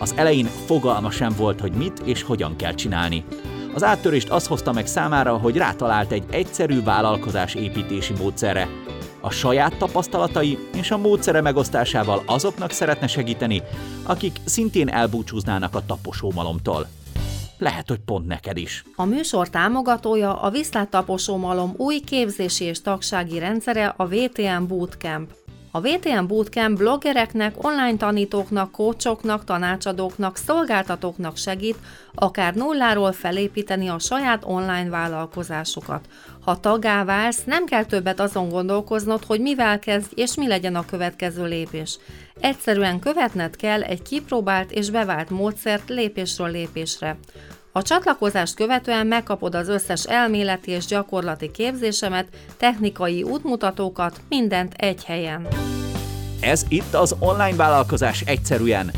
Az elején fogalma sem volt, hogy mit és hogyan kell csinálni. Az áttörést az hozta meg számára, hogy rátalált egy egyszerű vállalkozás építési módszerre. A saját tapasztalatai és a módszere megosztásával azoknak szeretne segíteni, akik szintén elbúcsúznának a taposómalomtól. Lehet, hogy pont neked is. A műsor támogatója a Viszlát Taposómalom új képzési és tagsági rendszere a VTM Bootcamp. A VTM Bootcamp bloggereknek, online tanítóknak, kócsoknak, tanácsadóknak, szolgáltatóknak segít, akár nulláról felépíteni a saját online vállalkozásukat. Ha tagá válsz, nem kell többet azon gondolkoznod, hogy mivel kezdj és mi legyen a következő lépés. Egyszerűen követned kell egy kipróbált és bevált módszert lépésről lépésre. A csatlakozást követően megkapod az összes elméleti és gyakorlati képzésemet, technikai útmutatókat, mindent egy helyen. Ez itt az Online Vállalkozás Egyszerűen,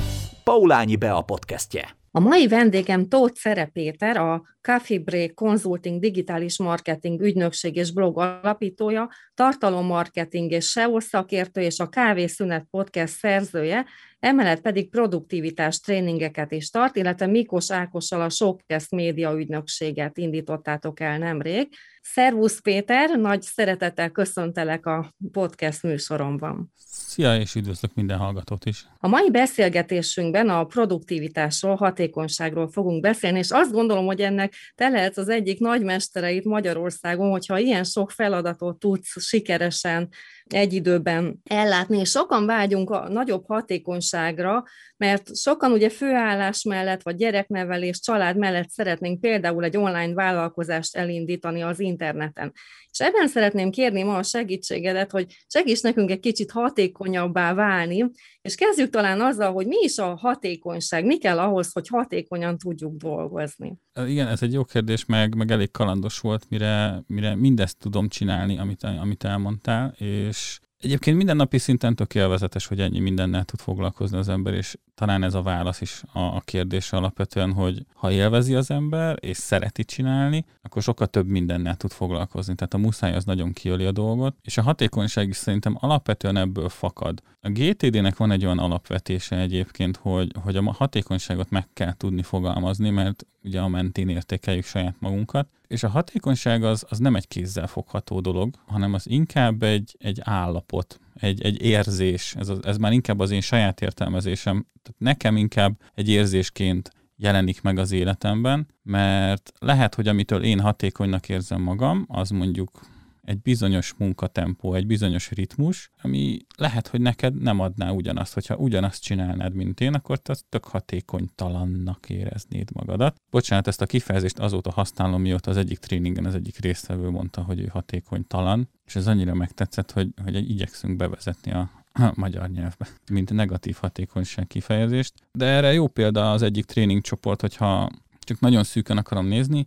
Paulányi Bea podcastje. A mai vendégem Tóth Szere Péter, a Coffee Break Consulting digitális marketing ügynökség és blog alapítója, tartalommarketing és SEO szakértő és a Kávészünet podcast szerzője, emellett pedig produktivitás tréningeket is tart, illetve Mikos Ákossal a Showcast média ügynökséget indítottátok el nemrég. Szervusz Péter, nagy szeretettel köszöntelek a podcast műsoromban. Szia, és üdvözlök minden hallgatót is. A mai beszélgetésünkben a produktivitásról, hatékonyságról fogunk beszélni, és azt gondolom, hogy ennek te lehetsz az egyik nagymestereit Magyarországon, hogyha ilyen sok feladatot tudsz sikeresen egy időben ellátni, és sokan vágyunk a nagyobb hatékonyságra, mert sokan ugye főállás mellett, vagy gyereknevelés, család mellett szeretnénk például egy online vállalkozást elindítani az interneten. És ebben szeretném kérni ma a segítségedet, hogy segíts nekünk egy kicsit hatékonyabbá válni, és kezdjük talán azzal, hogy mi is a hatékonyság, mi kell ahhoz, hogy hatékonyan tudjuk dolgozni. Igen, ez egy jó kérdés, meg, meg elég kalandos volt, mire, mire mindezt tudom csinálni, amit, amit elmondtál, és Egyébként mindennapi szinten tök élvezetes, hogy ennyi mindennel tud foglalkozni az ember, és talán ez a válasz is a, a kérdésre alapvetően, hogy ha élvezi az ember, és szereti csinálni, akkor sokkal több mindennel tud foglalkozni. Tehát a muszáj az nagyon kiöli a dolgot, és a hatékonyság is szerintem alapvetően ebből fakad. A GTD-nek van egy olyan alapvetése egyébként, hogy, hogy a hatékonyságot meg kell tudni fogalmazni, mert ugye a mentén értékeljük saját magunkat, és a hatékonyság az, az nem egy kézzel fogható dolog, hanem az inkább egy, egy állapot, egy, egy érzés, ez, az, ez már inkább az én saját értelmezésem. Tehát nekem inkább egy érzésként jelenik meg az életemben, mert lehet, hogy amitől én hatékonynak érzem magam, az mondjuk egy bizonyos munkatempó, egy bizonyos ritmus, ami lehet, hogy neked nem adná ugyanazt. Hogyha ugyanazt csinálnád, mint én, akkor te tök hatékonytalannak éreznéd magadat. Bocsánat, ezt a kifejezést azóta használom, mióta az egyik tréningen az egyik résztvevő mondta, hogy ő hatékonytalan, és ez annyira megtetszett, hogy, hogy igyekszünk bevezetni a, magyar nyelvbe, mint negatív hatékonyság kifejezést. De erre jó példa az egyik tréningcsoport, hogyha csak nagyon szűken akarom nézni,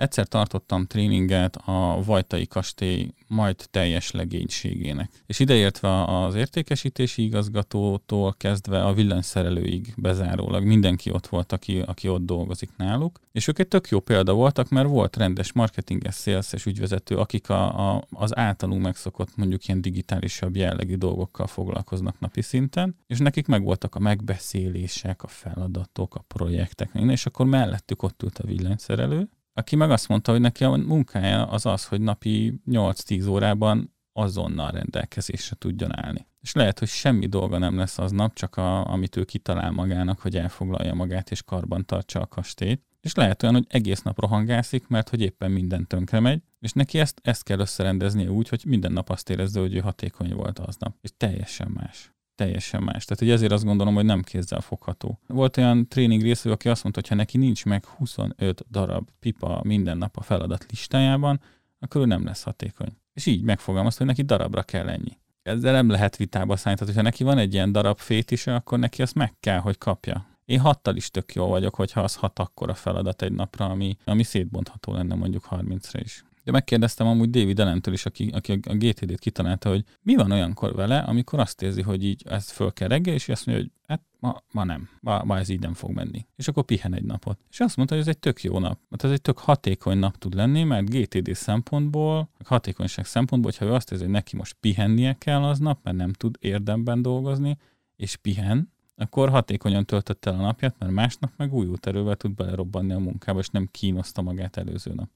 Egyszer tartottam tréninget a Vajtai kastély majd teljes legénységének. És ideértve az értékesítési igazgatótól kezdve a villanyszerelőig bezárólag mindenki ott volt, aki, aki ott dolgozik náluk. És ők egy tök jó példa voltak, mert volt rendes marketinges, sales és ügyvezető, akik a, a, az általunk megszokott mondjuk ilyen digitálisabb jellegű dolgokkal foglalkoznak napi szinten, és nekik megvoltak a megbeszélések, a feladatok, a projektek, és akkor mellettük ott ült a villanyszerelő, aki meg azt mondta, hogy neki a munkája az az, hogy napi 8-10 órában azonnal rendelkezésre tudjon állni. És lehet, hogy semmi dolga nem lesz aznap, csak a, amit ő kitalál magának, hogy elfoglalja magát és karban tartsa a kastélyt. És lehet olyan, hogy egész nap rohangászik, mert hogy éppen minden tönkre megy, és neki ezt, ezt kell összerendeznie úgy, hogy minden nap azt érezze, hogy ő hatékony volt aznap. És teljesen más teljesen más. Tehát hogy ezért azt gondolom, hogy nem kézzel fogható. Volt olyan tréning részvevő, aki azt mondta, hogy ha neki nincs meg 25 darab pipa minden nap a feladat listájában, akkor ő nem lesz hatékony. És így megfogalmazta, hogy neki darabra kell ennyi. Ezzel nem lehet vitába szállni. Tehát, hogyha neki van egy ilyen darab fétise, akkor neki azt meg kell, hogy kapja Én hattal is tök jó vagyok, hogyha az hat akkor a feladat egy napra, ami, ami szétbontható lenne mondjuk 30-ra is. De megkérdeztem amúgy David Ellentől is, aki, aki a GTD-t kitalálta, hogy mi van olyankor vele, amikor azt érzi, hogy így ezt föl kell reggel, és azt mondja, hogy hát ma, ma nem, ma, ma ez így nem fog menni. És akkor pihen egy napot. És azt mondta, hogy ez egy tök jó nap. Mert ez egy tök hatékony nap tud lenni, mert GTD szempontból, hatékonyság szempontból, hogyha ő azt érzi, hogy neki most pihennie kell aznap, mert nem tud érdemben dolgozni, és pihen, akkor hatékonyan töltött el a napját, mert másnap meg új erővel tud belerobbanni a munkába, és nem kínoszta magát előző nap.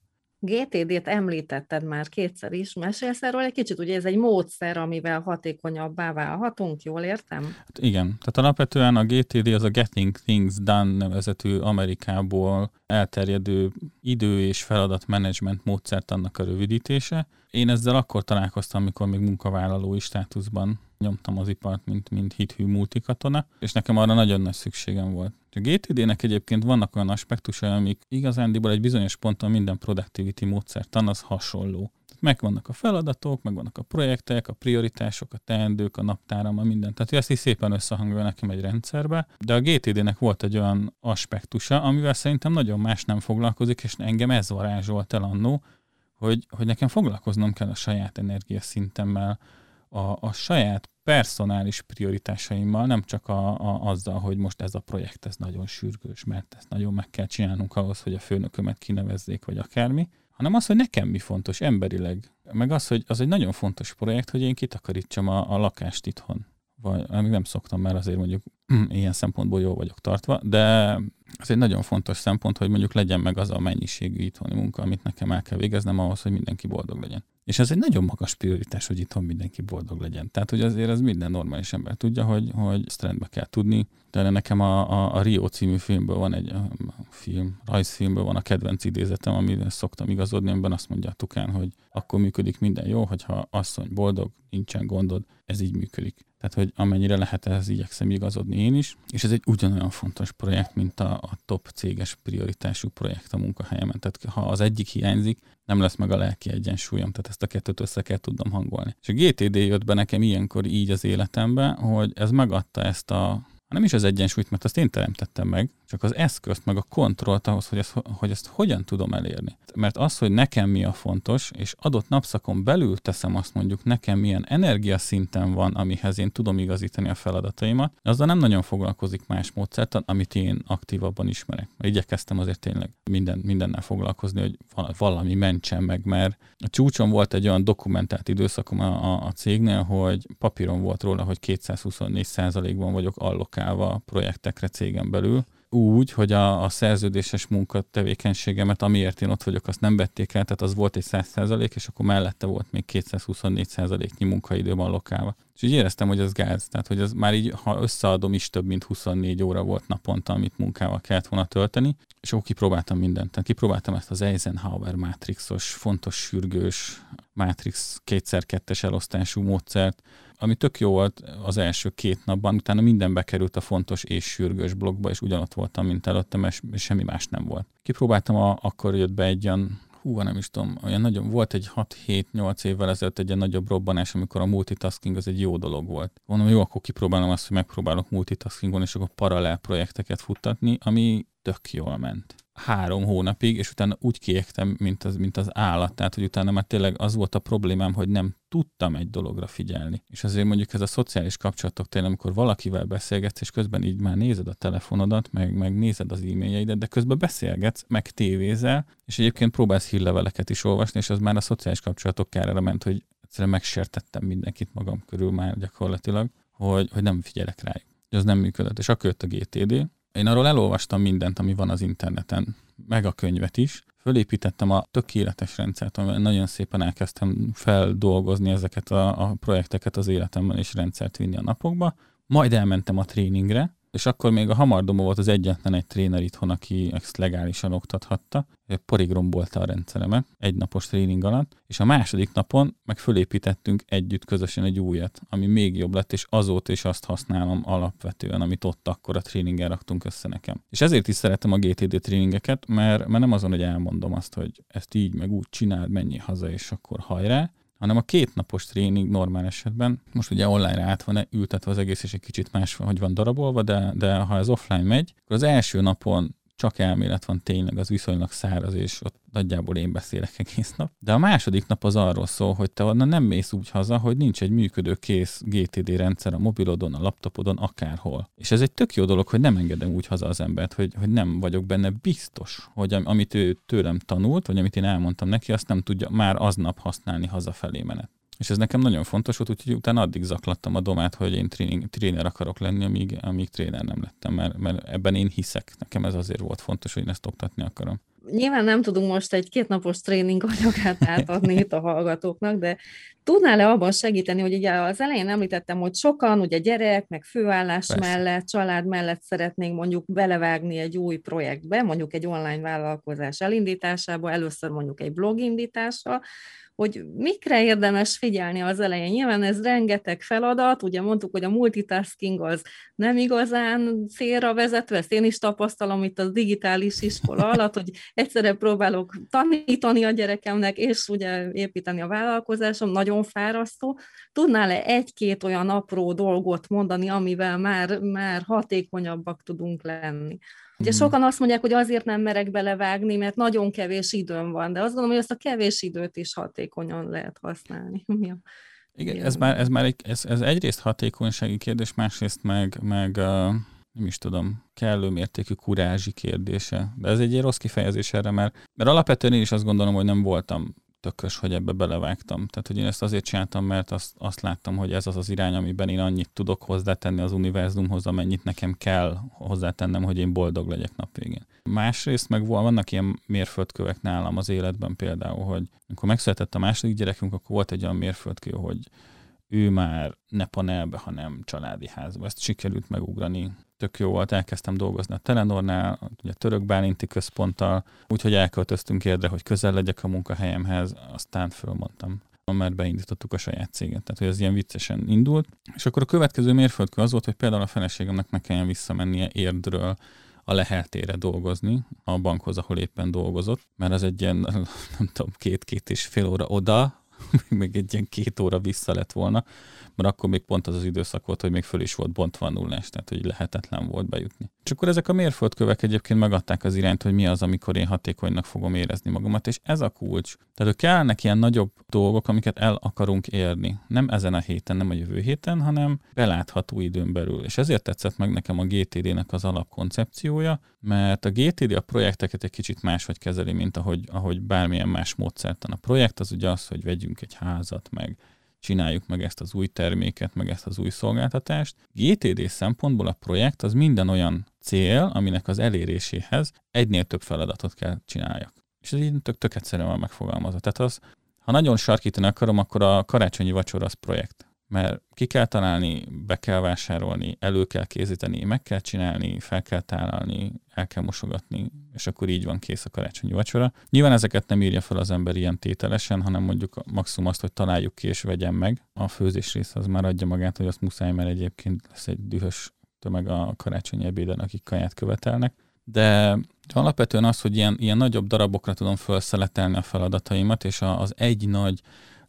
GTD-t említetted már kétszer is, mesélsz erről egy kicsit, ugye ez egy módszer, amivel hatékonyabbá válhatunk, jól értem? Hát igen, tehát alapvetően a GTD az a Getting Things Done nevezetű Amerikából elterjedő idő- és feladatmenedzsment módszert annak a rövidítése. Én ezzel akkor találkoztam, amikor még munkavállalói státuszban nyomtam az ipart, mint, mint hithű multikatona, és nekem arra nagyon nagy szükségem volt. A GTD-nek egyébként vannak olyan aspektusai, amik igazándiból egy bizonyos ponton minden productivity módszertan az hasonló. Megvannak a feladatok, megvannak a projektek, a prioritások, a teendők, a naptáram, a minden. Tehát ezt is szépen összehangolja nekem egy rendszerbe, de a GTD-nek volt egy olyan aspektusa, amivel szerintem nagyon más nem foglalkozik, és engem ez varázsolt el annó, hogy, hogy nekem foglalkoznom kell a saját energiaszintemmel, a, a saját personális prioritásaimmal, nem csak a, a, azzal, hogy most ez a projekt, ez nagyon sürgős, mert ezt nagyon meg kell csinálnunk ahhoz, hogy a főnökömet kinevezzék, vagy akármi, hanem az, hogy nekem mi fontos emberileg. Meg az, hogy az egy nagyon fontos projekt, hogy én kitakarítsam a, a lakást itthon. Vagy még nem szoktam, mert azért mondjuk ilyen szempontból jó vagyok tartva, de ez egy nagyon fontos szempont, hogy mondjuk legyen meg az a mennyiségű itthoni munka, amit nekem el kell végeznem ahhoz, hogy mindenki boldog legyen. És ez egy nagyon magas prioritás, hogy itthon mindenki boldog legyen. Tehát, hogy azért ez minden normális ember tudja, hogy, hogy ezt rendbe kell tudni. De nekem a, a, a Rio című filmből van egy a film, rajzfilmből van a kedvenc idézetem, amire szoktam igazodni, amiben azt mondja a tukán, hogy akkor működik minden jó, hogyha asszony boldog, nincsen gondod, ez így működik. Tehát, hogy amennyire lehet, ehhez igyekszem igazodni én is. És ez egy ugyanolyan fontos projekt, mint a, a top céges prioritású projekt a munkahelyemen. Tehát ha az egyik hiányzik, nem lesz meg a lelki egyensúlyom, tehát ezt a kettőt össze kell tudnom hangolni. És a GTD jött be nekem ilyenkor így az életembe, hogy ez megadta ezt a nem is az egyensúlyt, mert azt én teremtettem meg, csak az eszközt, meg a kontrollt ahhoz, hogy ezt, hogy ezt hogyan tudom elérni. Mert az, hogy nekem mi a fontos, és adott napszakon belül teszem azt mondjuk, nekem milyen energiaszinten van, amihez én tudom igazítani a feladataimat, azzal nem nagyon foglalkozik más módszert, amit én aktívabban ismerek. Igyekeztem azért tényleg minden, mindennel foglalkozni, hogy valami mentsen meg, mert a csúcson volt egy olyan dokumentált időszakom a, a, a cégnél, hogy papíron volt róla, hogy 224 ban vagyok allokálva projektekre cégen belül, úgy, hogy a, a szerződéses munkatevékenységemet, amiért én ott vagyok, azt nem vették el, tehát az volt egy 100% és akkor mellette volt még 224 százaléknyi munkaidőm allokálva. És így éreztem, hogy ez gáz, tehát hogy ez már így, ha összeadom is több mint 24 óra volt naponta, amit munkával kellett volna tölteni, és akkor kipróbáltam mindent. Tehát kipróbáltam ezt az Eisenhower Matrixos, fontos sürgős Matrix kétszer-kettes elosztású módszert, ami tök jó volt az első két napban, utána minden bekerült a fontos és sürgős blogba, és ugyanott voltam, mint előttem, és semmi más nem volt. Kipróbáltam, a, akkor jött be egy olyan hú, nem is tudom, olyan nagyon, volt egy 6-7-8 évvel ezelőtt egy ilyen nagyobb robbanás, amikor a multitasking az egy jó dolog volt. Mondom, jó, akkor kipróbálom azt, hogy megpróbálok multitaskingon, és akkor paralel projekteket futtatni, ami tök jól ment három hónapig, és utána úgy kiégtem, mint az, mint az állat. Tehát, hogy utána már tényleg az volt a problémám, hogy nem tudtam egy dologra figyelni. És azért mondjuk ez a szociális kapcsolatok tényleg, amikor valakivel beszélgetsz, és közben így már nézed a telefonodat, meg, meg nézed az e-mailjeidet, de közben beszélgetsz, meg tévézel, és egyébként próbálsz hírleveleket is olvasni, és az már a szociális kapcsolatok kárára ment, hogy egyszerűen megsértettem mindenkit magam körül már gyakorlatilag, hogy, hogy nem figyelek rájuk. Ez nem működött. És akkor jött a GTD, én arról elolvastam mindent, ami van az interneten, meg a könyvet is. Fölépítettem a tökéletes rendszert, amivel nagyon szépen elkezdtem feldolgozni ezeket a, a projekteket az életemben, és rendszert vinni a napokba. Majd elmentem a tréningre, és akkor még a Hamardomó volt az egyetlen egy tréner itthon, aki ezt legálisan oktathatta. Porig rombolta a rendszeremet egy napos tréning alatt, és a második napon meg fölépítettünk együtt közösen egy újat, ami még jobb lett, és azóta is azt használom alapvetően, amit ott akkor a tréningen raktunk össze nekem. És ezért is szeretem a GTD tréningeket, mert, mert nem azon, hogy elmondom azt, hogy ezt így meg úgy csináld, menjél haza, és akkor hajrá, hanem a két napos tréning normál esetben, most ugye online át van ültetve az egész, és egy kicsit más, hogy van darabolva, de, de ha ez offline megy, akkor az első napon csak elmélet van tényleg, az viszonylag száraz, és ott nagyjából én beszélek egész nap. De a második nap az arról szól, hogy te onnan nem mész úgy haza, hogy nincs egy működő kész GTD rendszer a mobilodon, a laptopodon, akárhol. És ez egy tök jó dolog, hogy nem engedem úgy haza az embert, hogy, hogy nem vagyok benne biztos, hogy amit ő tőlem tanult, vagy amit én elmondtam neki, azt nem tudja már aznap használni hazafelé menet. És ez nekem nagyon fontos volt, úgyhogy utána addig zaklattam a domát, hogy én tréning, tréner akarok lenni, amíg, amíg tréner nem lettem, mert, mert ebben én hiszek. Nekem ez azért volt fontos, hogy én ezt oktatni akarom. Nyilván nem tudunk most egy kétnapos tréning anyagát átadni itt a hallgatóknak, de tudnál-e abban segíteni, hogy ugye az elején említettem, hogy sokan, ugye gyerek, meg főállás Persze. mellett, család mellett szeretnénk mondjuk belevágni egy új projektbe, mondjuk egy online vállalkozás elindításába, először mondjuk egy blog indításra, hogy mikre érdemes figyelni az elején. Nyilván ez rengeteg feladat, ugye mondtuk, hogy a multitasking az nem igazán célra vezető, ezt én is tapasztalom itt a digitális iskola alatt, hogy egyszerre próbálok tanítani a gyerekemnek, és ugye építeni a vállalkozásom, nagyon fárasztó. Tudnál-e egy-két olyan apró dolgot mondani, amivel már, már hatékonyabbak tudunk lenni? Ugye hmm. sokan azt mondják, hogy azért nem merek belevágni, mert nagyon kevés időm van, de azt gondolom, hogy ezt a kevés időt is hatékonyan lehet használni. A igen, ez már, ez már egy, ez, ez egyrészt hatékonysági kérdés, másrészt meg, meg uh, nem is tudom, kellő mértékű kurázsi kérdése. De ez egy ilyen rossz kifejezés erre, mert, mert alapvetően én is azt gondolom, hogy nem voltam tökös, hogy ebbe belevágtam. Tehát, hogy én ezt azért csináltam, mert azt, azt láttam, hogy ez az az irány, amiben én annyit tudok hozzátenni az univerzumhoz, amennyit nekem kell hozzátennem, hogy én boldog legyek nap végén. Másrészt meg vannak ilyen mérföldkövek nálam az életben például, hogy amikor megszületett a második gyerekünk, akkor volt egy olyan mérföldkő, hogy ő már ne panelbe, hanem családi házba. Ezt sikerült megugrani tök jó volt, elkezdtem dolgozni a Telenornál, ugye a Török Bálinti Központtal, úgyhogy elköltöztünk érdre, hogy közel legyek a munkahelyemhez, aztán fölmondtam mert beindítottuk a saját céget. Tehát, hogy ez ilyen viccesen indult. És akkor a következő mérföldkő az volt, hogy például a feleségemnek ne kelljen visszamennie érdről a leheltére dolgozni, a bankhoz, ahol éppen dolgozott, mert az egy ilyen, nem tudom, két-két és fél óra oda, még egy ilyen két óra vissza lett volna, mert akkor még pont az az időszak volt, hogy még föl is volt bontva a nullás, tehát hogy lehetetlen volt bejutni. És akkor ezek a mérföldkövek egyébként megadták az irányt, hogy mi az, amikor én hatékonynak fogom érezni magamat, és ez a kulcs. Tehát hogy kellnek ilyen nagyobb dolgok, amiket el akarunk érni. Nem ezen a héten, nem a jövő héten, hanem belátható időn belül. És ezért tetszett meg nekem a GTD-nek az alapkoncepciója, mert a GTD a projekteket egy kicsit máshogy kezeli, mint ahogy, ahogy bármilyen más módszertan. A projekt az ugye az, hogy vegyünk egy házat, meg csináljuk meg ezt az új terméket, meg ezt az új szolgáltatást. GTD szempontból a projekt az minden olyan cél, aminek az eléréséhez egynél több feladatot kell csináljak. És ez így tök, tök egyszerűen van megfogalmazva. Tehát az, ha nagyon sarkítani akarom, akkor a karácsonyi vacsora az projekt mert ki kell találni, be kell vásárolni, elő kell készíteni, meg kell csinálni, fel kell tálalni, el kell mosogatni, és akkor így van kész a karácsonyi vacsora. Nyilván ezeket nem írja fel az ember ilyen tételesen, hanem mondjuk maximum azt, hogy találjuk ki és vegyem meg. A főzés része az már adja magát, hogy azt muszáj, mert egyébként lesz egy dühös tömeg a karácsonyi ebéden, akik kaját követelnek. De alapvetően az, hogy ilyen, ilyen nagyobb darabokra tudom felszeletelni a feladataimat, és az egy nagy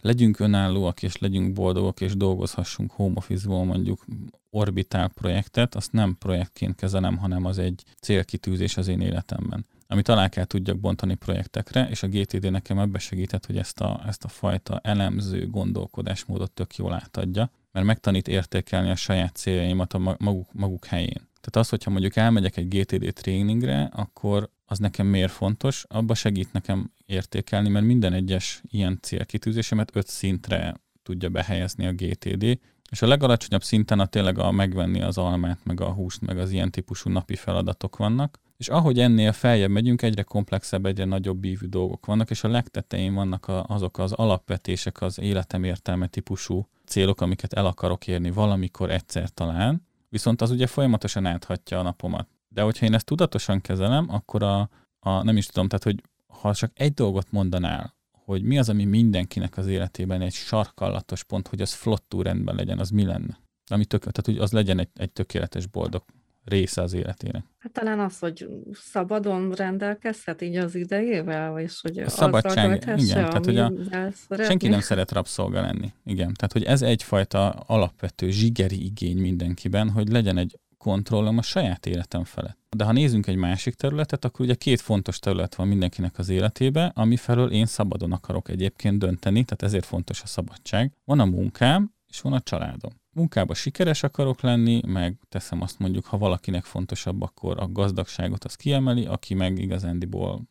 legyünk önállóak, és legyünk boldogok, és dolgozhassunk home office-ból mondjuk orbitál projektet, azt nem projektként kezelem, hanem az egy célkitűzés az én életemben amit alá kell tudjak bontani projektekre, és a GTD nekem ebbe segített, hogy ezt a, ezt a fajta elemző gondolkodásmódot tök jól átadja, mert megtanít értékelni a saját céljaimat a maguk, maguk helyén. Tehát az, hogyha mondjuk elmegyek egy GTD tréningre, akkor az nekem miért fontos, abba segít nekem értékelni, mert minden egyes ilyen célkitűzésemet öt szintre tudja behelyezni a GTD, és a legalacsonyabb szinten a tényleg a megvenni az almát, meg a húst, meg az ilyen típusú napi feladatok vannak, és ahogy ennél feljebb megyünk, egyre komplexebb, egyre nagyobb bívű dolgok vannak, és a legtetején vannak a, azok az alapvetések, az életem értelme típusú célok, amiket el akarok érni valamikor egyszer talán, viszont az ugye folyamatosan áthatja a napomat. De hogyha én ezt tudatosan kezelem, akkor a, a nem is tudom, tehát hogy ha csak egy dolgot mondanál, hogy mi az, ami mindenkinek az életében egy sarkallatos pont, hogy az flottú rendben legyen, az mi lenne? Ami tök, tehát hogy az legyen egy, egy tökéletes boldog része az életének. Hát talán az, hogy szabadon rendelkezhet így az idejével, és hogy a szabadság, igen, tehát hogy a, senki nem szeret rabszolga lenni. Igen, tehát hogy ez egyfajta alapvető zsigeri igény mindenkiben, hogy legyen egy kontrollom a saját életem felett. De ha nézzünk egy másik területet, akkor ugye két fontos terület van mindenkinek az életébe, ami felől én szabadon akarok egyébként dönteni, tehát ezért fontos a szabadság. Van a munkám, és van a családom. Munkába sikeres akarok lenni, meg teszem azt mondjuk, ha valakinek fontosabb, akkor a gazdagságot az kiemeli, aki meg igazándiból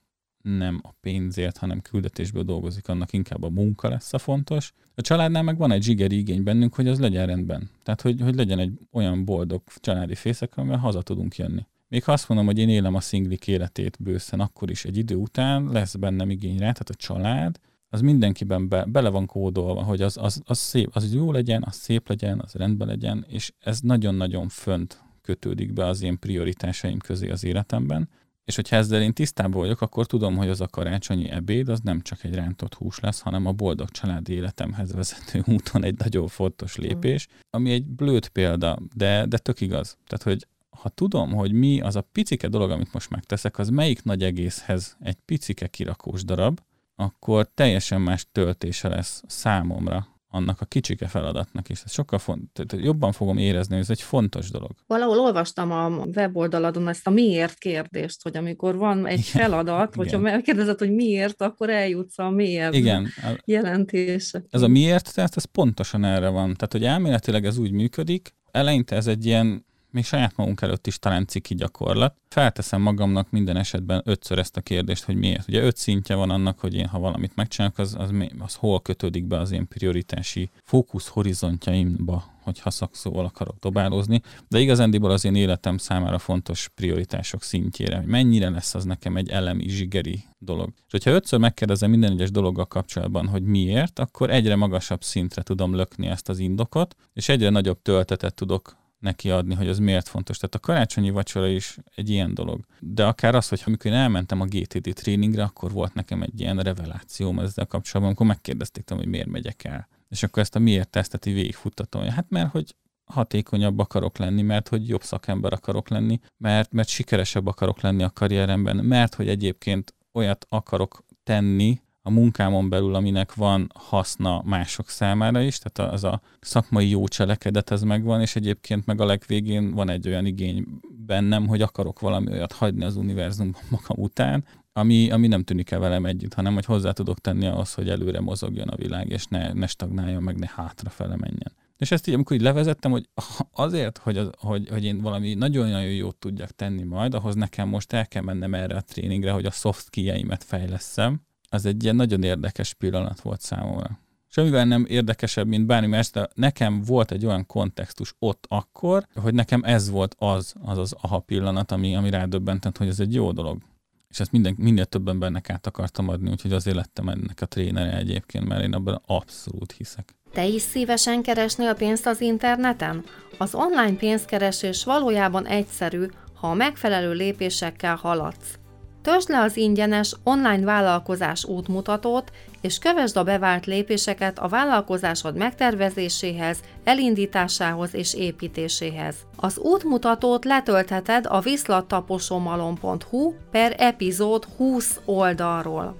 nem a pénzért, hanem küldetésből dolgozik, annak inkább a munka lesz a fontos. A családnál meg van egy zsigeri igény bennünk, hogy az legyen rendben. Tehát, hogy, hogy legyen egy olyan boldog családi fészek, amivel haza tudunk jönni. Még ha azt mondom, hogy én élem a szinglik életét bőszen, akkor is egy idő után lesz bennem igény rá, tehát a család, az mindenkiben be, bele van kódolva, hogy az, az, az, szép, az jó legyen, az szép legyen, az rendben legyen, és ez nagyon-nagyon fönt kötődik be az én prioritásaim közé az életemben. És hogyha ezzel én tisztában vagyok, akkor tudom, hogy az a karácsonyi ebéd az nem csak egy rántott hús lesz, hanem a boldog családi életemhez vezető úton egy nagyon fontos lépés, ami egy blőtt példa, de, de tök igaz. Tehát, hogy ha tudom, hogy mi az a picike dolog, amit most megteszek, az melyik nagy egészhez egy picike kirakós darab, akkor teljesen más töltése lesz számomra annak a kicsike feladatnak is. Ez sokkal font, tehát jobban fogom érezni, hogy ez egy fontos dolog. Valahol olvastam a weboldaladon ezt a miért kérdést, hogy amikor van egy Igen. feladat, hogyha megkérdezed, hogy miért, akkor eljutsz a miért Igen. jelentése. Ez a miért, tehát ez pontosan erre van. Tehát, hogy elméletileg ez úgy működik, eleinte ez egy ilyen még saját magunk előtt is talán ciki gyakorlat. Felteszem magamnak minden esetben ötször ezt a kérdést, hogy miért. Ugye öt szintje van annak, hogy én ha valamit megcsinálok, az, az, az hol kötődik be az én prioritási fókusz horizontjaimba, hogyha szakszóval akarok dobálózni, de igazándiból az én életem számára fontos prioritások szintjére, hogy mennyire lesz az nekem egy elemi, zsigeri dolog. És hogyha ötször megkérdezem minden egyes dologgal kapcsolatban, hogy miért, akkor egyre magasabb szintre tudom lökni ezt az indokot, és egyre nagyobb töltetet tudok neki adni, hogy az miért fontos. Tehát a karácsonyi vacsora is egy ilyen dolog. De akár az, hogy amikor én elmentem a GTD tréningre, akkor volt nekem egy ilyen revelációm ezzel kapcsolatban, amikor megkérdezték hogy miért megyek el. És akkor ezt a miért tesztet így végigfuttatom. Hát mert, hogy hatékonyabb akarok lenni, mert hogy jobb szakember akarok lenni, mert, mert sikeresebb akarok lenni a karrieremben, mert hogy egyébként olyat akarok tenni, a munkámon belül, aminek van haszna mások számára is, tehát az a szakmai jó cselekedet ez megvan, és egyébként meg a legvégén van egy olyan igény bennem, hogy akarok valami olyat hagyni az univerzumban magam után, ami, ami nem tűnik el velem együtt, hanem hogy hozzá tudok tenni ahhoz, hogy előre mozogjon a világ, és ne, ne stagnáljon, meg ne hátrafele menjen. És ezt így, amikor így levezettem, hogy azért, hogy, az, hogy, hogy én valami nagyon-nagyon jót tudjak tenni majd, ahhoz nekem most el kell mennem erre a tréningre, hogy a soft skieimet fejleszem, az egy ilyen nagyon érdekes pillanat volt számomra. Semmivel nem érdekesebb, mint bármi más, de nekem volt egy olyan kontextus ott akkor, hogy nekem ez volt az, az az aha pillanat, ami, ami rádöbbentett, hogy ez egy jó dolog. És ezt minden, minél több embernek át akartam adni, úgyhogy azért lettem ennek a trénere egyébként, mert én abban abszolút hiszek. Te is szívesen keresnél pénzt az interneten? Az online pénzkeresés valójában egyszerű, ha a megfelelő lépésekkel haladsz. Töltsd le az ingyenes online vállalkozás útmutatót, és kövesd a bevált lépéseket a vállalkozásod megtervezéséhez, elindításához és építéséhez. Az útmutatót letöltheted a viszlattaposomalom.hu per epizód 20 oldalról.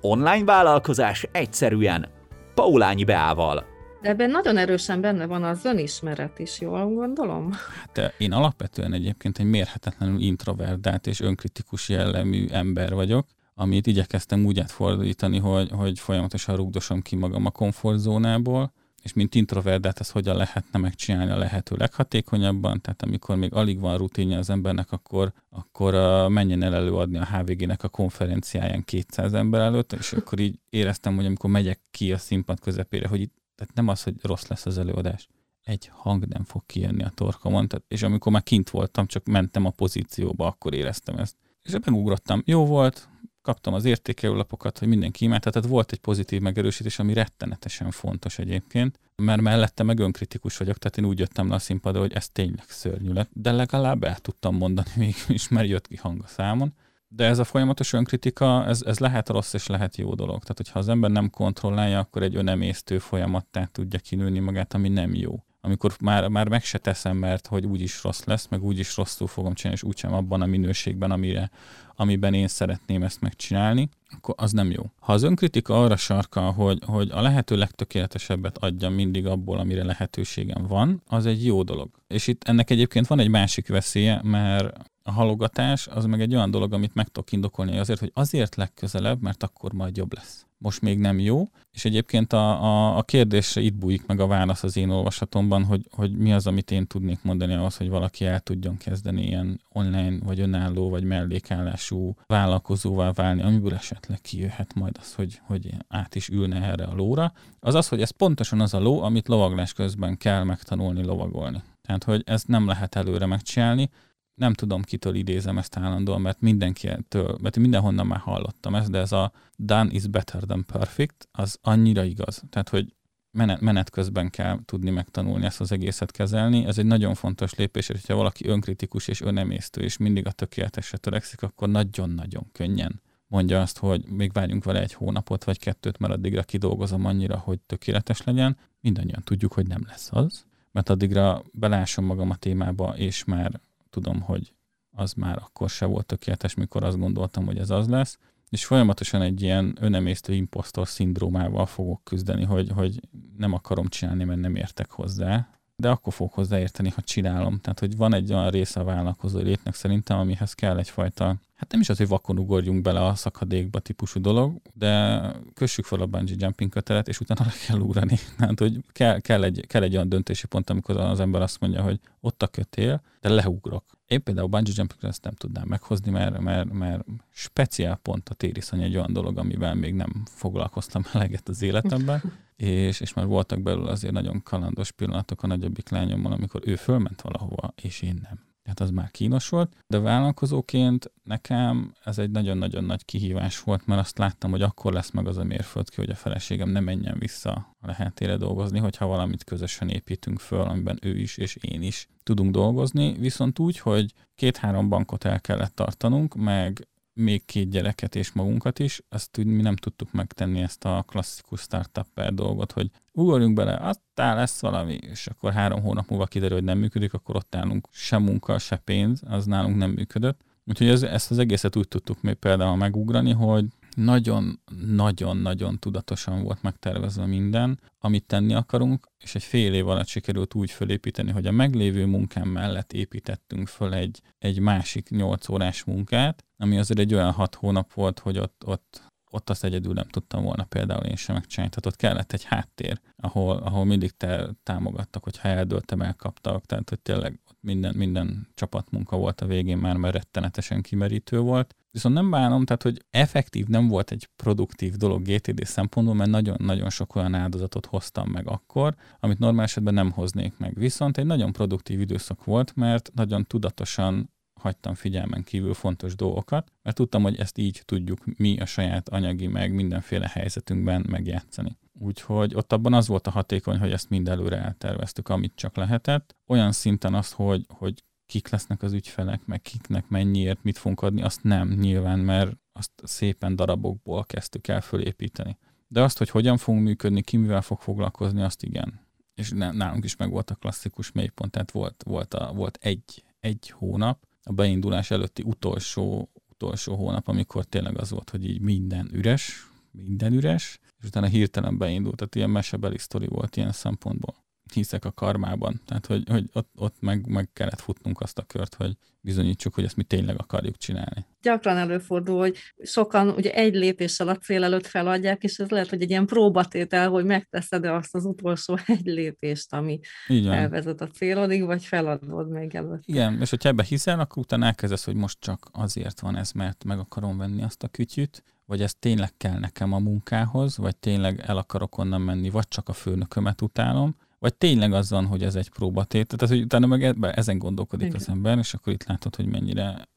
Online vállalkozás egyszerűen Paulányi Beával. De ebben nagyon erősen benne van az önismeret is, jól gondolom? Hát én alapvetően egyébként egy mérhetetlenül introvertált és önkritikus jellemű ember vagyok, amit igyekeztem úgy átfordítani, hogy, hogy folyamatosan rugdosom ki magam a komfortzónából, és mint introvertált ezt hogyan lehetne megcsinálni a lehető leghatékonyabban, tehát amikor még alig van rutinja az embernek, akkor, akkor uh, menjen el előadni a HVG-nek a konferenciáján 200 ember előtt, és akkor így éreztem, hogy amikor megyek ki a színpad közepére, hogy itt tehát nem az, hogy rossz lesz az előadás. Egy hang nem fog kijönni a torkomon, tehát, és amikor már kint voltam, csak mentem a pozícióba, akkor éreztem ezt. És megugrottam. Jó volt, kaptam az értékelőlapokat, hogy mindenki imád, tehát volt egy pozitív megerősítés, ami rettenetesen fontos egyébként, mert mellette meg önkritikus vagyok, tehát én úgy jöttem le a színpadra, hogy ez tényleg szörnyű lett, de legalább el tudtam mondani mégis, mert jött ki hang a számon. De ez a folyamatos önkritika, ez, ez lehet rossz és lehet jó dolog. Tehát, hogyha az ember nem kontrollálja, akkor egy önemésztő folyamattá tudja kinőni magát, ami nem jó amikor már, már meg se teszem, mert hogy úgyis rossz lesz, meg úgyis rosszul fogom csinálni, és úgysem abban a minőségben, amire, amiben én szeretném ezt megcsinálni, akkor az nem jó. Ha az önkritika arra sarkal, hogy, hogy a lehető legtökéletesebbet adjam mindig abból, amire lehetőségem van, az egy jó dolog. És itt ennek egyébként van egy másik veszélye, mert a halogatás az meg egy olyan dolog, amit meg tudok indokolni azért, hogy azért legközelebb, mert akkor majd jobb lesz. Most még nem jó, és egyébként a, a, a kérdésre itt bújik meg a válasz az én olvasatomban, hogy, hogy mi az, amit én tudnék mondani ahhoz, hogy valaki el tudjon kezdeni ilyen online, vagy önálló, vagy mellékállású vállalkozóvá válni, amiből esetleg kijöhet majd az, hogy, hogy át is ülne erre a lóra. Az az, hogy ez pontosan az a ló, amit lovaglás közben kell megtanulni lovagolni. Tehát, hogy ezt nem lehet előre megcsinálni, nem tudom, kitől idézem ezt állandóan, mert mindenkitől, mert mindenhonnan már hallottam ezt, de ez a done is better than perfect, az annyira igaz. Tehát, hogy menet, menet közben kell tudni megtanulni ezt az egészet kezelni. Ez egy nagyon fontos lépés, és hogyha valaki önkritikus és önemésztő, és mindig a tökéletesre törekszik, akkor nagyon-nagyon könnyen mondja azt, hogy még várjunk vele egy hónapot vagy kettőt, mert addigra kidolgozom annyira, hogy tökéletes legyen. Mindannyian tudjuk, hogy nem lesz az, mert addigra belásom magam a témába, és már tudom, hogy az már akkor se volt tökéletes, mikor azt gondoltam, hogy ez az lesz, és folyamatosan egy ilyen önemésztő imposztor szindrómával fogok küzdeni, hogy, hogy nem akarom csinálni, mert nem értek hozzá, de akkor fogok hozzáérteni, ha csinálom. Tehát, hogy van egy olyan része a vállalkozó létnek szerintem, amihez kell egyfajta, hát nem is az, hogy vakon ugorjunk bele a szakadékba típusú dolog, de kössük fel a bungee jumping kötelet, és utána le kell ugrani. Tehát, hogy kell, kell, egy, kell egy olyan döntési pont, amikor az ember azt mondja, hogy ott a kötél, de leugrok. Én például bungee jumping ezt nem tudnám meghozni, mert, mert, mert speciál pont a tériszony egy olyan dolog, amivel még nem foglalkoztam eleget az életemben és, és már voltak belőle azért nagyon kalandos pillanatok a nagyobbik lányommal, amikor ő fölment valahova, és én nem. Tehát az már kínos volt, de vállalkozóként nekem ez egy nagyon-nagyon nagy kihívás volt, mert azt láttam, hogy akkor lesz meg az a mérföldkő, hogy a feleségem ne menjen vissza a lehetére dolgozni, hogyha valamit közösen építünk föl, amiben ő is és én is tudunk dolgozni, viszont úgy, hogy két-három bankot el kellett tartanunk, meg még két gyereket és magunkat is, azt úgy mi nem tudtuk megtenni ezt a klasszikus startup dolgot, hogy ugorjunk bele, aztán lesz valami, és akkor három hónap múlva kiderül, hogy nem működik, akkor ott állunk se munka, se pénz, az nálunk nem működött. Úgyhogy ez, ezt az egészet úgy tudtuk még például megugrani, hogy nagyon-nagyon-nagyon tudatosan volt megtervezve minden, amit tenni akarunk, és egy fél év alatt sikerült úgy fölépíteni, hogy a meglévő munkám mellett építettünk föl egy, egy másik 8 órás munkát, ami azért egy olyan hat hónap volt, hogy ott, ott ott azt egyedül nem tudtam volna például én sem megcsinálni. Tehát ott kellett egy háttér, ahol, ahol mindig te támogattak, hogyha eldöltem, elkaptak, tehát hogy tényleg minden, minden csapatmunka volt a végén már, mert rettenetesen kimerítő volt. Viszont nem bánom, tehát hogy effektív nem volt egy produktív dolog GTD szempontból, mert nagyon-nagyon sok olyan áldozatot hoztam meg akkor, amit normál esetben nem hoznék meg. Viszont egy nagyon produktív időszak volt, mert nagyon tudatosan hagytam figyelmen kívül fontos dolgokat, mert tudtam, hogy ezt így tudjuk mi a saját anyagi meg mindenféle helyzetünkben megjátszani. Úgyhogy ott abban az volt a hatékony, hogy ezt mind előre elterveztük, amit csak lehetett. Olyan szinten az, hogy, hogy kik lesznek az ügyfelek, meg kiknek mennyiért, mit fogunk adni, azt nem nyilván, mert azt szépen darabokból kezdtük el fölépíteni. De azt, hogy hogyan fogunk működni, ki mivel fog foglalkozni, azt igen. És nálunk is meg volt a klasszikus mélypont, tehát volt, volt, a, volt egy, egy hónap, a beindulás előtti utolsó, utolsó hónap, amikor tényleg az volt, hogy így minden üres, minden üres, és utána hirtelen beindult, tehát ilyen mesebeli sztori volt ilyen szempontból hiszek a karmában. Tehát, hogy, hogy ott, ott meg, meg kellett futnunk azt a kört, hogy bizonyítsuk, hogy ezt mi tényleg akarjuk csinálni. Gyakran előfordul, hogy sokan ugye egy lépéssel a cél előtt feladják, és ez lehet, hogy egy ilyen próbatétel, hogy megteszed-e azt az utolsó egy lépést, ami elvezet a célodig, vagy feladod még előtt. Igen, és hogyha ebbe hiszel, akkor utána elkezdesz, hogy most csak azért van ez, mert meg akarom venni azt a kütyüt, vagy ez tényleg kell nekem a munkához, vagy tényleg el akarok onnan menni, vagy csak a főnökömet utálom, vagy tényleg az van, hogy ez egy próbatét, tehát hogy utána meg ezen gondolkodik Igen. az ember, és akkor itt látod, hogy mennyire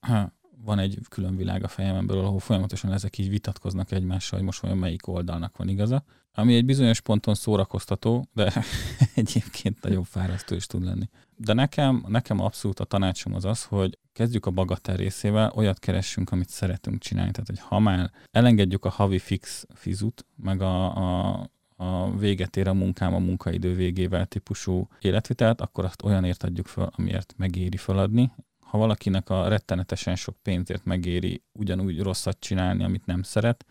van egy külön világ a fejemben ahol folyamatosan ezek így vitatkoznak egymással, hogy most olyan melyik oldalnak van igaza, ami egy bizonyos ponton szórakoztató, de egyébként nagyon fárasztó is tud lenni. De nekem, nekem abszolút a tanácsom az az, hogy kezdjük a bagatel részével, olyat keressünk, amit szeretünk csinálni. Tehát, hogy ha már elengedjük a havi fix fizut, meg a, a a véget ér a munkám a munkaidő végével típusú életvitelt, akkor azt olyanért adjuk fel, amiért megéri feladni. Ha valakinek a rettenetesen sok pénzért megéri ugyanúgy rosszat csinálni, amit nem szeret,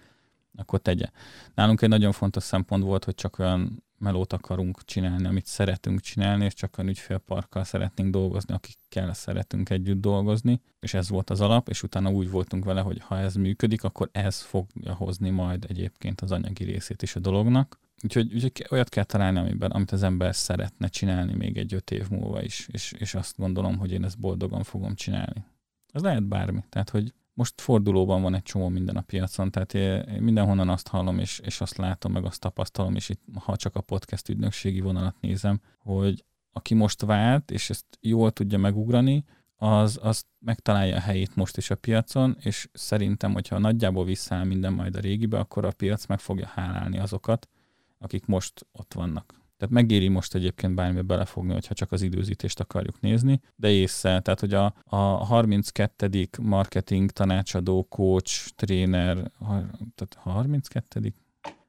akkor tegye. Nálunk egy nagyon fontos szempont volt, hogy csak olyan melót akarunk csinálni, amit szeretünk csinálni, és csak olyan ügyfélparkkal szeretnénk dolgozni, akikkel szeretünk együtt dolgozni, és ez volt az alap, és utána úgy voltunk vele, hogy ha ez működik, akkor ez fogja hozni majd egyébként az anyagi részét is a dolognak. Úgyhogy, úgyhogy olyat kell találni, amiben, amit az ember szeretne csinálni még egy öt év múlva is, és, és azt gondolom, hogy én ezt boldogan fogom csinálni. Az lehet bármi. Tehát, hogy most fordulóban van egy csomó minden a piacon, tehát én mindenhonnan azt hallom, és, és azt látom, meg azt tapasztalom, és itt, ha csak a podcast ügynökségi vonalat nézem, hogy aki most vált, és ezt jól tudja megugrani, az, az megtalálja a helyét most is a piacon, és szerintem, hogyha nagyjából visszáll minden majd a régibe, akkor a piac meg fogja hálálni azokat, akik most ott vannak. Tehát megéri most egyébként bármibe belefogni, hogyha csak az időzítést akarjuk nézni, de észre, tehát hogy a, a 32. marketing tanácsadó, coach, tréner, tehát 32.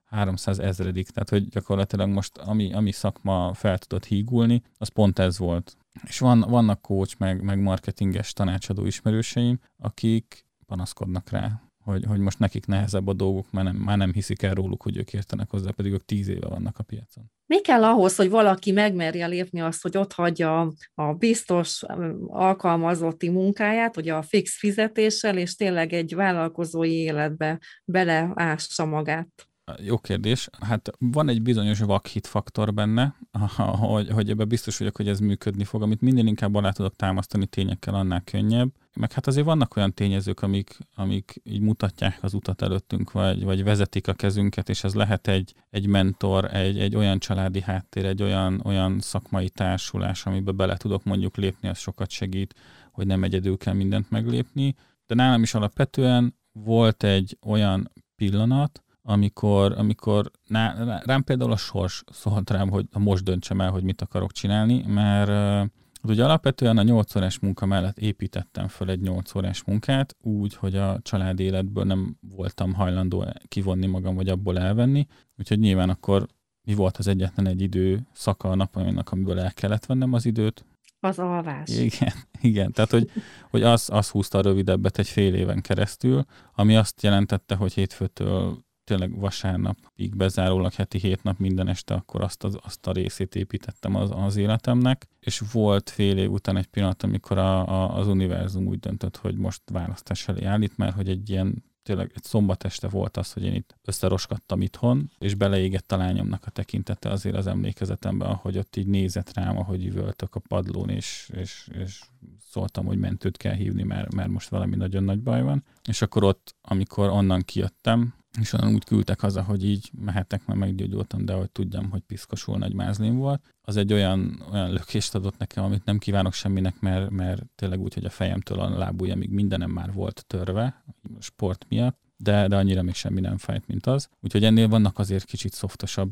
300 ezredik, tehát hogy gyakorlatilag most ami, ami szakma fel tudott hígulni, az pont ez volt. És van, vannak coach, meg, meg marketinges tanácsadó ismerőseim, akik panaszkodnak rá, hogy, hogy most nekik nehezebb a dolguk, mert nem, már nem hiszik el róluk, hogy ők értenek hozzá, pedig ők tíz éve vannak a piacon. Mi kell ahhoz, hogy valaki megmerje lépni azt, hogy ott hagyja a biztos alkalmazotti munkáját, hogy a fix fizetéssel, és tényleg egy vállalkozói életbe beleássa magát? Jó kérdés. Hát van egy bizonyos vakhit faktor benne, hogy, hogy ebben biztos vagyok, hogy ez működni fog, amit minden inkább alá tudok támasztani tényekkel, annál könnyebb. Meg hát azért vannak olyan tényezők, amik, amik így mutatják az utat előttünk, vagy, vagy vezetik a kezünket, és ez lehet egy, egy mentor, egy, egy olyan családi háttér, egy olyan, olyan szakmai társulás, amiben bele tudok mondjuk lépni, az sokat segít, hogy nem egyedül kell mindent meglépni. De nálam is alapvetően volt egy olyan pillanat, amikor, amikor ná, rám például a sors szólt rám, hogy most döntsem el, hogy mit akarok csinálni, mert uh, ugye alapvetően a 8 órás munka mellett építettem föl egy 8 órás munkát, úgy, hogy a család életből nem voltam hajlandó kivonni magam, vagy abból elvenni, úgyhogy nyilván akkor mi volt az egyetlen egy idő szaka a napomnak, amiből el kellett vennem az időt? Az alvás. Igen, igen. Tehát, hogy, hogy az, az húzta a rövidebbet egy fél éven keresztül, ami azt jelentette, hogy hétfőtől tényleg vasárnapig bezárólag heti hét nap minden este, akkor azt, az, azt a részét építettem az, az életemnek, és volt fél év után egy pillanat, amikor a, a, az univerzum úgy döntött, hogy most választás elé állít, mert hogy egy ilyen tényleg egy szombat este volt az, hogy én itt összeroskattam itthon, és beleégett a lányomnak a tekintete azért az emlékezetemben, ahogy ott így nézett rám, ahogy üvöltök a padlón, és, és, és szóltam, hogy mentőt kell hívni, mert, mert most valami nagyon nagy baj van. És akkor ott, amikor onnan kijöttem, és onnan úgy küldtek haza, hogy így mehetek, mert meggyógyultam, de hogy tudjam, hogy piszkosul nagy mázlim volt. Az egy olyan, olyan lökést adott nekem, amit nem kívánok semminek, mert, mert tényleg úgy, hogy a fejemtől a lábujjamig mindenem már volt törve, sport miatt, de, de annyira még semmi nem fájt, mint az. Úgyhogy ennél vannak azért kicsit szoftosabb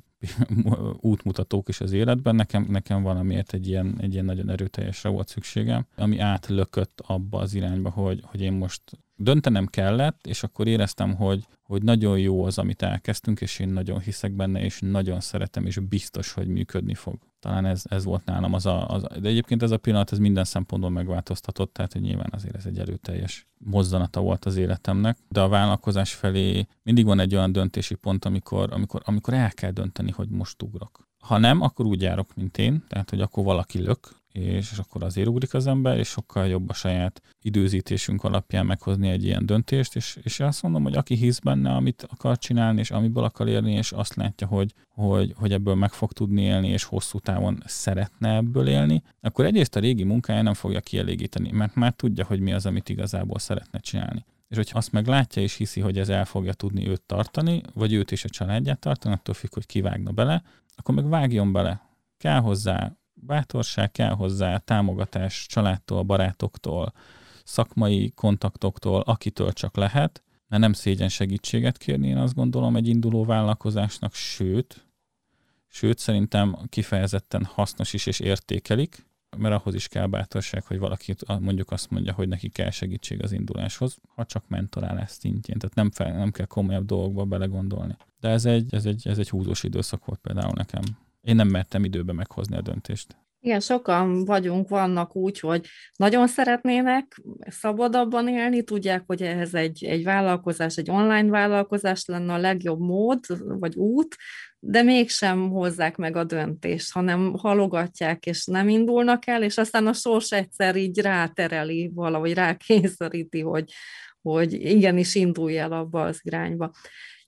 útmutatók is az életben. Nekem, nekem valamiért egy ilyen, egy ilyen nagyon erőteljesre volt szükségem, ami átlökött abba az irányba, hogy, hogy én most döntenem kellett, és akkor éreztem, hogy, hogy nagyon jó az, amit elkezdtünk, és én nagyon hiszek benne, és nagyon szeretem, és biztos, hogy működni fog. Talán ez, ez volt nálam az a, az de egyébként ez a pillanat, ez minden szempontból megváltoztatott, tehát hogy nyilván azért ez egy erőteljes mozzanata volt az életemnek, de a vállalkozás felé mindig van egy olyan döntési pont, amikor, amikor, amikor el kell dönteni, hogy most ugrok. Ha nem, akkor úgy járok, mint én, tehát hogy akkor valaki lök, és, akkor azért ugrik az ember, és sokkal jobb a saját időzítésünk alapján meghozni egy ilyen döntést, és, és azt mondom, hogy aki hisz benne, amit akar csinálni, és amiből akar élni, és azt látja, hogy, hogy, hogy ebből meg fog tudni élni, és hosszú távon szeretne ebből élni, akkor egyrészt a régi munkája nem fogja kielégíteni, mert már tudja, hogy mi az, amit igazából szeretne csinálni. És hogyha azt meg látja és hiszi, hogy ez el fogja tudni őt tartani, vagy őt és a családját tartani, attól függ, hogy kivágna bele, akkor meg vágjon bele. Kell hozzá bátorság kell hozzá, támogatás családtól, barátoktól, szakmai kontaktoktól, akitől csak lehet, mert nem szégyen segítséget kérni, én azt gondolom egy induló vállalkozásnak, sőt, sőt szerintem kifejezetten hasznos is és értékelik, mert ahhoz is kell bátorság, hogy valaki mondjuk azt mondja, hogy neki kell segítség az induláshoz, ha csak mentorálás szintjén, tehát nem, fel, nem kell komolyabb dolgokba belegondolni. De ez egy, ez, egy, ez egy húzós időszak volt például nekem. Én nem mertem időbe meghozni a döntést. Igen, sokan vagyunk, vannak úgy, hogy nagyon szeretnének szabadabban élni, tudják, hogy ehhez egy, egy vállalkozás, egy online vállalkozás lenne a legjobb mód, vagy út, de mégsem hozzák meg a döntést, hanem halogatják, és nem indulnak el, és aztán a sors egyszer így rátereli, valahogy rákényszeríti, hogy, hogy igenis indulj el abba az irányba.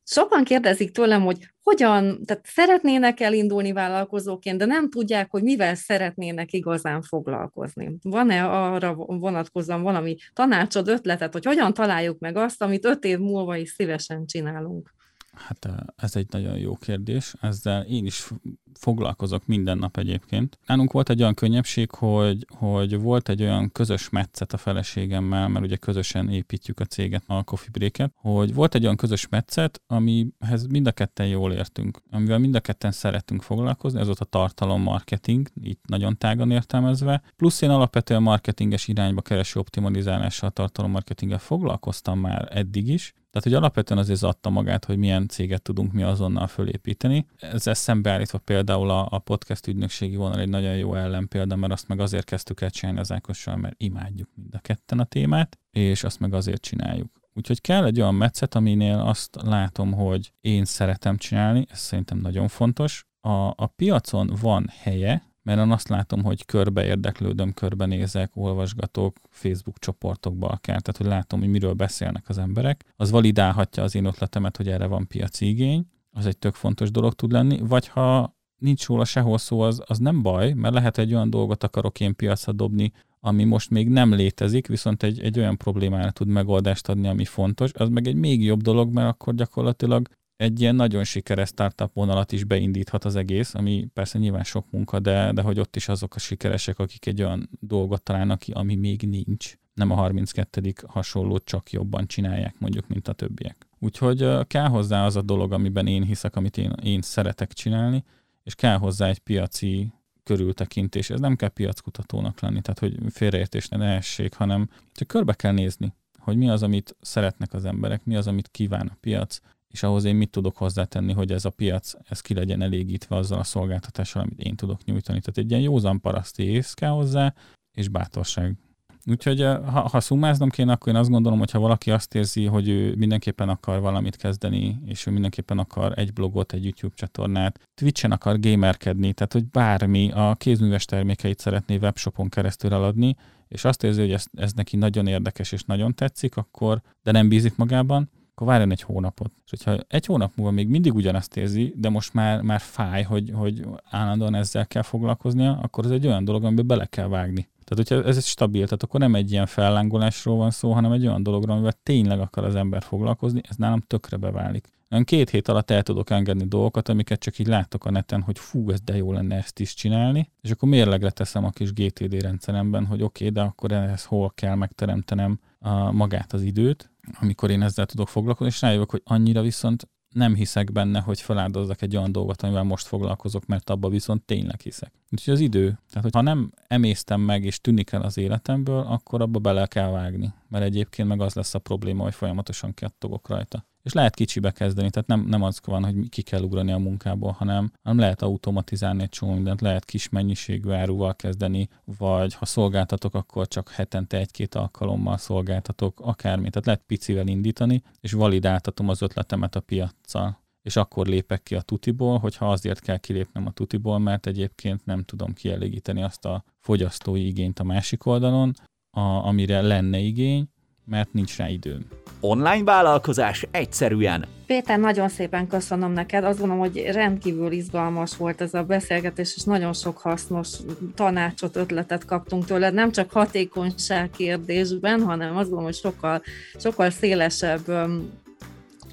Sokan kérdezik tőlem, hogy hogyan, tehát szeretnének elindulni vállalkozóként, de nem tudják, hogy mivel szeretnének igazán foglalkozni. Van-e arra vonatkozóan valami tanácsod, ötletet, hogy hogyan találjuk meg azt, amit öt év múlva is szívesen csinálunk? Hát ez egy nagyon jó kérdés, ezzel én is foglalkozok minden nap egyébként. Nálunk volt egy olyan könnyebbség, hogy, hogy volt egy olyan közös metszet a feleségemmel, mert ugye közösen építjük a céget, a Coffee break hogy volt egy olyan közös metszet, amihez mind a ketten jól értünk, amivel mind a ketten szeretünk foglalkozni, ez volt a tartalom marketing, így nagyon tágan értelmezve. Plusz én alapvetően marketinges irányba kereső optimalizálással, tartalommarketinggel foglalkoztam már eddig is, tehát, hogy alapvetően azért adta magát, hogy milyen céget tudunk mi azonnal fölépíteni. Ezzel szembeállítva például a, a podcast ügynökségi vonal egy nagyon jó ellenpélda, mert azt meg azért kezdtük el csinálni az Ákossal, mert imádjuk mind a ketten a témát, és azt meg azért csináljuk. Úgyhogy kell egy olyan metszet, aminél azt látom, hogy én szeretem csinálni, ez szerintem nagyon fontos. A, a piacon van helye, mert azt látom, hogy körbe érdeklődöm, körbenézek, olvasgatok, Facebook csoportokba akár, tehát hogy látom, hogy miről beszélnek az emberek, az validálhatja az én ötletemet, hogy erre van piaci igény, az egy tök fontos dolog tud lenni, vagy ha nincs róla sehol szó, az, az nem baj, mert lehet egy olyan dolgot akarok én piacra dobni, ami most még nem létezik, viszont egy, egy olyan problémára tud megoldást adni, ami fontos, az meg egy még jobb dolog, mert akkor gyakorlatilag egy ilyen nagyon sikeres startup vonalat is beindíthat az egész, ami persze nyilván sok munka, de, de hogy ott is azok a sikeresek, akik egy olyan dolgot találnak ki, ami még nincs. Nem a 32. hasonlót csak jobban csinálják mondjuk, mint a többiek. Úgyhogy kell hozzá az a dolog, amiben én hiszek, amit én, én szeretek csinálni, és kell hozzá egy piaci körültekintés. Ez nem kell piackutatónak lenni, tehát hogy félreértés ne essék, hanem csak körbe kell nézni, hogy mi az, amit szeretnek az emberek, mi az, amit kíván a piac, és ahhoz én mit tudok hozzátenni, hogy ez a piac, ez ki legyen elégítve azzal a szolgáltatással, amit én tudok nyújtani. Tehát egy ilyen józan paraszti ész kell hozzá, és bátorság. Úgyhogy eh, ha, ha szumáznom kéne, akkor én azt gondolom, hogy ha valaki azt érzi, hogy ő mindenképpen akar valamit kezdeni, és ő mindenképpen akar egy blogot, egy YouTube csatornát, Twitch-en akar gamerkedni, tehát hogy bármi a kézműves termékeit szeretné webshopon keresztül eladni, és azt érzi, hogy ez, ez neki nagyon érdekes és nagyon tetszik, akkor, de nem bízik magában, akkor várjon egy hónapot. És hogyha egy hónap múlva még mindig ugyanazt érzi, de most már, már fáj, hogy, hogy állandóan ezzel kell foglalkoznia, akkor ez egy olyan dolog, amiben bele kell vágni. Tehát, hogyha ez egy stabil, tehát akkor nem egy ilyen fellángolásról van szó, hanem egy olyan dologról, amivel tényleg akar az ember foglalkozni, ez nálam tökre beválik. Olyan két hét alatt el tudok engedni dolgokat, amiket csak így látok a neten, hogy fú, ez de jó lenne ezt is csinálni, és akkor mérlegre teszem a kis GTD rendszeremben, hogy oké, okay, de akkor ehhez hol kell megteremtenem a, magát az időt, amikor én ezzel tudok foglalkozni, és rájövök, hogy annyira viszont nem hiszek benne, hogy feláldozzak egy olyan dolgot, amivel most foglalkozok, mert abba viszont tényleg hiszek. Úgyhogy az idő. Tehát, hogyha nem emésztem meg és tűnik el az életemből, akkor abba bele kell vágni. Mert egyébként meg az lesz a probléma, hogy folyamatosan kettogok rajta és lehet kicsibe kezdeni, tehát nem, nem az van, hogy ki kell ugrani a munkából, hanem, hanem lehet automatizálni egy csomó mindent, lehet kis mennyiségű áruval kezdeni, vagy ha szolgáltatok, akkor csak hetente egy-két alkalommal szolgáltatok, akármi. Tehát lehet picivel indítani, és validáltatom az ötletemet a piaccal és akkor lépek ki a tutiból, hogyha azért kell kilépnem a tutiból, mert egyébként nem tudom kielégíteni azt a fogyasztói igényt a másik oldalon, a, amire lenne igény, mert nincs rá időm. Online vállalkozás egyszerűen. Péter, nagyon szépen köszönöm neked. Azt gondolom, hogy rendkívül izgalmas volt ez a beszélgetés, és nagyon sok hasznos tanácsot, ötletet kaptunk tőled, nem csak hatékonyság kérdésben, hanem azt gondolom, hogy sokkal, sokkal szélesebb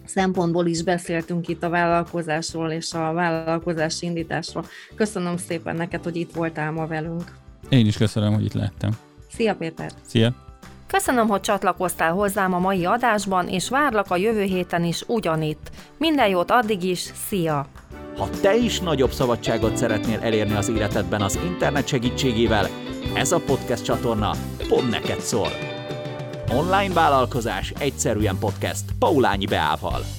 szempontból is beszéltünk itt a vállalkozásról és a vállalkozási indításról. Köszönöm szépen neked, hogy itt voltál ma velünk. Én is köszönöm, hogy itt lettem. Szia Péter! Szia! Köszönöm, hogy csatlakoztál hozzám a mai adásban, és várlak a jövő héten is ugyanitt. Minden jót addig is, szia! Ha te is nagyobb szabadságot szeretnél elérni az életedben az internet segítségével, ez a podcast csatorna pont neked szól. Online vállalkozás egyszerűen podcast Paulányi Beával.